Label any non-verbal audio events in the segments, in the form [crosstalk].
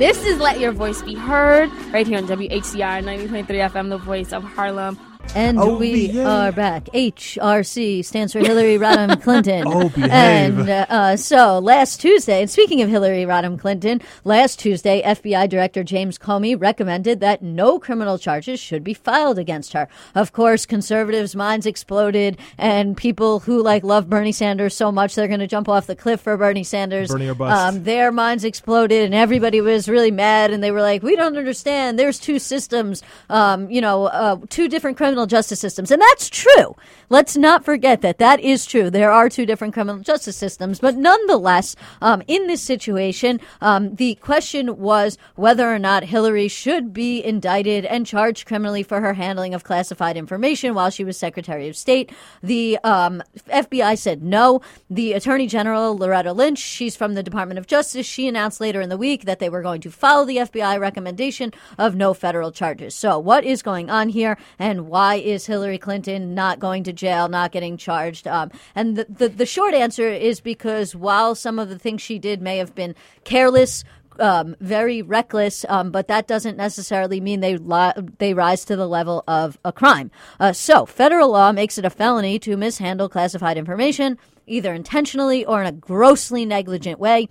This is Let Your Voice Be Heard right here on WHCR 90.3 FM, the voice of Harlem. And Oh, we behave. are back. HRC stands for Hillary Rodham [laughs] Clinton. Oh, behave. And uh, uh, so last Tuesday, and speaking of Hillary Rodham Clinton, last Tuesday, FBI Director James Comey recommended that no criminal charges should be filed against her. Of course, conservatives' minds exploded, and people who like love Bernie Sanders so much they're going to jump off the cliff for Bernie Sanders. Bernie or bust. Um, their minds exploded and everybody was really mad and they were like we don't understand there's two systems um, you know uh, two different criminal justice systems. And that's true. Let's not forget that. That is true. There are two different criminal justice systems. But nonetheless um, in this situation um, the question was whether or not hillary should be indicted and charged criminally for her handling of classified information while she was secretary of state. The um, fbi said no. The attorney general loretta lynch she's from the department of justice. She announced later in the week that they were going to follow the fbi recommendation of no federal charges. So what is going on here and why is hillary clinton not going to jail not getting charged um, and the, the, the short answer is because while some of the things she did may have been careless um, very reckless, um, but that doesn't necessarily mean they li- they rise to the level of a crime. Uh, so, federal law makes it a felony to mishandle classified information, either intentionally or in a grossly negligent way.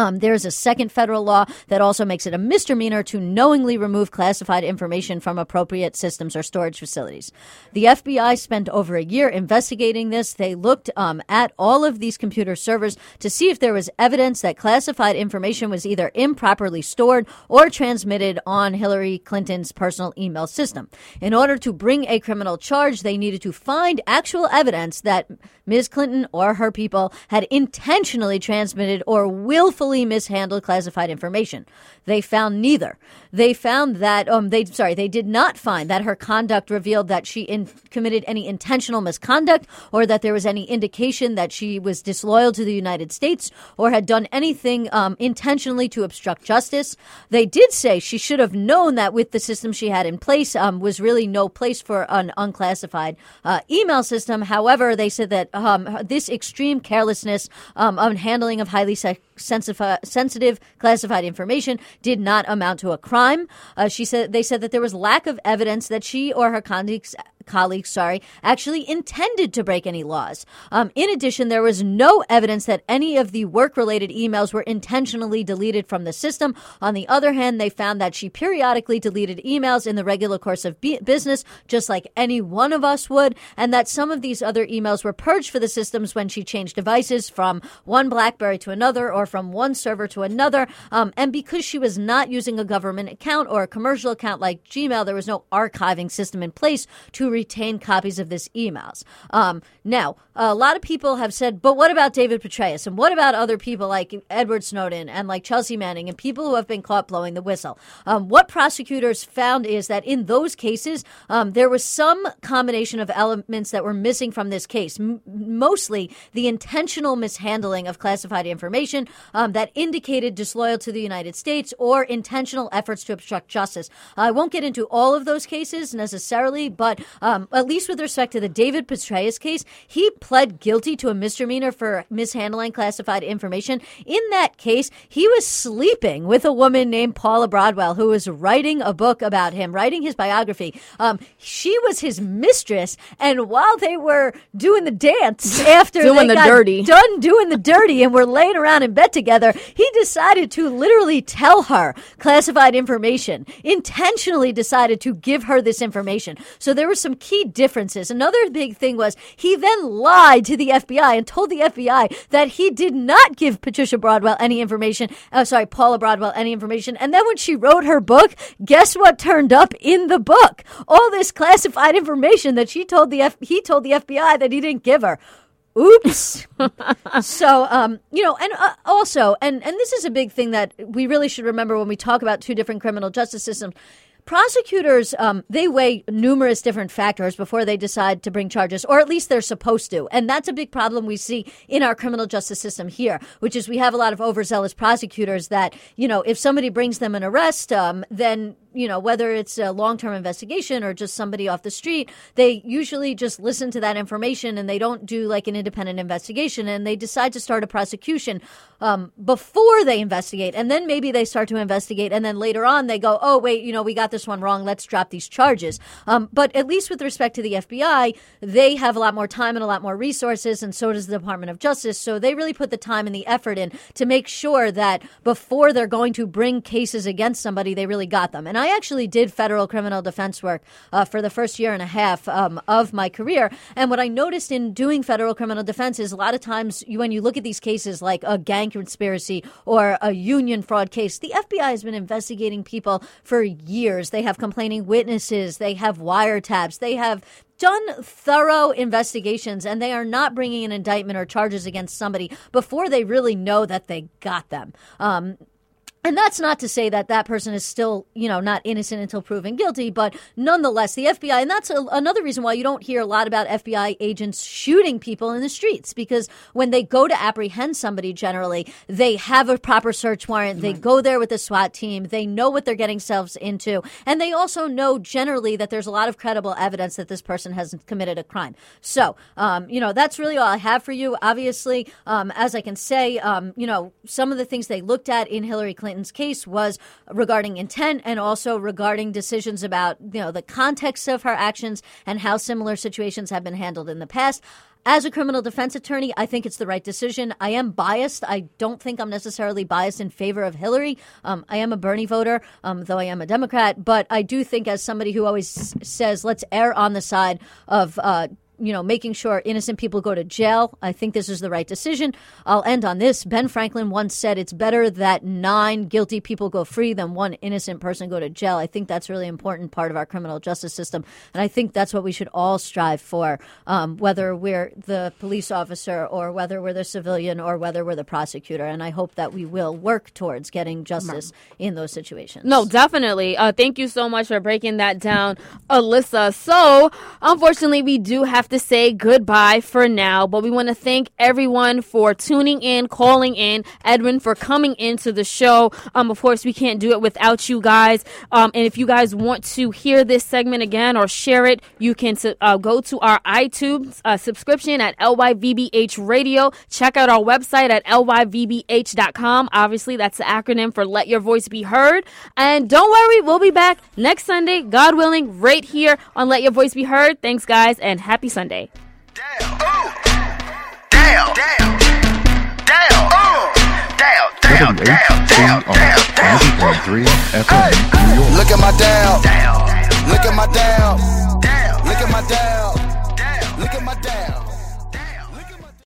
Um, there's a second federal law that also makes it a misdemeanor to knowingly remove classified information from appropriate systems or storage facilities. The FBI spent over a year investigating this. They looked um, at all of these computer servers to see if there was evidence that classified information was either improperly stored or transmitted on Hillary Clinton's personal email system. In order to bring a criminal charge, they needed to find actual evidence that Ms. Clinton or her people had intentionally transmitted or willfully mishandled classified information. They found neither. They found that um they sorry they did not find that her conduct revealed that she in, committed any intentional misconduct or that there was any indication that she was disloyal to the United States or had done anything um, intentionally to obstruct justice. They did say she should have known that with the system she had in place um, was really no place for an unclassified uh, email system. However, they said that um, this extreme carelessness um, of handling of highly se- sensifi- sensitive classified information did not amount to a crime. Uh, she said they said that there was lack of evidence that she or her colleagues colleagues, sorry, actually intended to break any laws. Um, in addition, there was no evidence that any of the work related emails were intentionally deleted from the system. On the other hand, they found that she periodically deleted emails in the regular course of be- business, just like any one of us would, and that some of these other emails were purged for the systems when she changed devices from one Blackberry to another or from one server to another. Um, and because she was not using a government account or a commercial account like Gmail, there was no archiving system in place to retain copies of this emails. Um, now, a lot of people have said, but what about David Petraeus? And what about other people like Edward Snowden and like Chelsea Manning and people who have been caught blowing the whistle? Um, what prosecutors found is that in those cases, um, there was some combination of elements that were missing from this case. M- mostly the intentional mishandling of classified information um, that indicated disloyal to the United States or intentional efforts to obstruct justice. I won't get into all of those cases necessarily, but um, at least with respect to the David Petraeus case, he pled guilty to a misdemeanor for mishandling classified information. In that case, he was sleeping with a woman named Paula Broadwell who was writing a book about him, writing his biography. Um, she was his mistress, and while they were doing the dance [laughs] after Doing they the dirty. done doing the dirty and were laying around in bed together, he decided to literally tell her classified information, intentionally decided to give her this information. So there were some key differences. Another big thing was he then lied to the FBI and told the FBI that he did not give Patricia Broadwell any information. Oh, sorry, Paula Broadwell any information. And then when she wrote her book, guess what turned up in the book? All this classified information that she told the F- he told the FBI that he didn't give her. Oops. [laughs] so, um, you know, and uh, also, and and this is a big thing that we really should remember when we talk about two different criminal justice systems. Prosecutors, um, they weigh numerous different factors before they decide to bring charges, or at least they're supposed to. And that's a big problem we see in our criminal justice system here, which is we have a lot of overzealous prosecutors that, you know, if somebody brings them an arrest, um, then you know, whether it's a long term investigation or just somebody off the street, they usually just listen to that information and they don't do like an independent investigation and they decide to start a prosecution um, before they investigate. And then maybe they start to investigate and then later on they go, oh, wait, you know, we got this one wrong. Let's drop these charges. Um, but at least with respect to the FBI, they have a lot more time and a lot more resources, and so does the Department of Justice. So they really put the time and the effort in to make sure that before they're going to bring cases against somebody, they really got them. And I actually did federal criminal defense work uh, for the first year and a half um, of my career. And what I noticed in doing federal criminal defense is a lot of times you, when you look at these cases like a gang conspiracy or a union fraud case, the FBI has been investigating people for years. They have complaining witnesses, they have wiretaps, they have done thorough investigations and they are not bringing an indictment or charges against somebody before they really know that they got them. Um, and that's not to say that that person is still, you know, not innocent until proven guilty, but nonetheless, the FBI, and that's a, another reason why you don't hear a lot about FBI agents shooting people in the streets, because when they go to apprehend somebody, generally, they have a proper search warrant. They go there with a SWAT team. They know what they're getting themselves into. And they also know generally that there's a lot of credible evidence that this person has committed a crime. So, um, you know, that's really all I have for you. Obviously, um, as I can say, um, you know, some of the things they looked at in Hillary Clinton Clinton's case was regarding intent and also regarding decisions about, you know, the context of her actions and how similar situations have been handled in the past. As a criminal defense attorney, I think it's the right decision. I am biased. I don't think I'm necessarily biased in favor of Hillary. Um, I am a Bernie voter, um, though I am a Democrat. But I do think, as somebody who always says, let's err on the side of uh, you know, making sure innocent people go to jail. I think this is the right decision. I'll end on this. Ben Franklin once said it's better that nine guilty people go free than one innocent person go to jail. I think that's a really important part of our criminal justice system. And I think that's what we should all strive for, um, whether we're the police officer or whether we're the civilian or whether we're the prosecutor. And I hope that we will work towards getting justice in those situations. No, definitely. Uh, thank you so much for breaking that down, Alyssa. So, unfortunately, we do have to say goodbye for now, but we want to thank everyone for tuning in, calling in, Edwin for coming into the show. Um, of course, we can't do it without you guys. Um, and if you guys want to hear this segment again or share it, you can uh, go to our iTunes uh, subscription at LYVBH Radio. Check out our website at lyvbh.com. Obviously, that's the acronym for Let Your Voice Be Heard. And don't worry, we'll be back next Sunday, God willing, right here on Let Your Voice Be Heard. Thanks, guys, and happy Sunday. Sunday. Look at my down. Look at my down. Look at my down.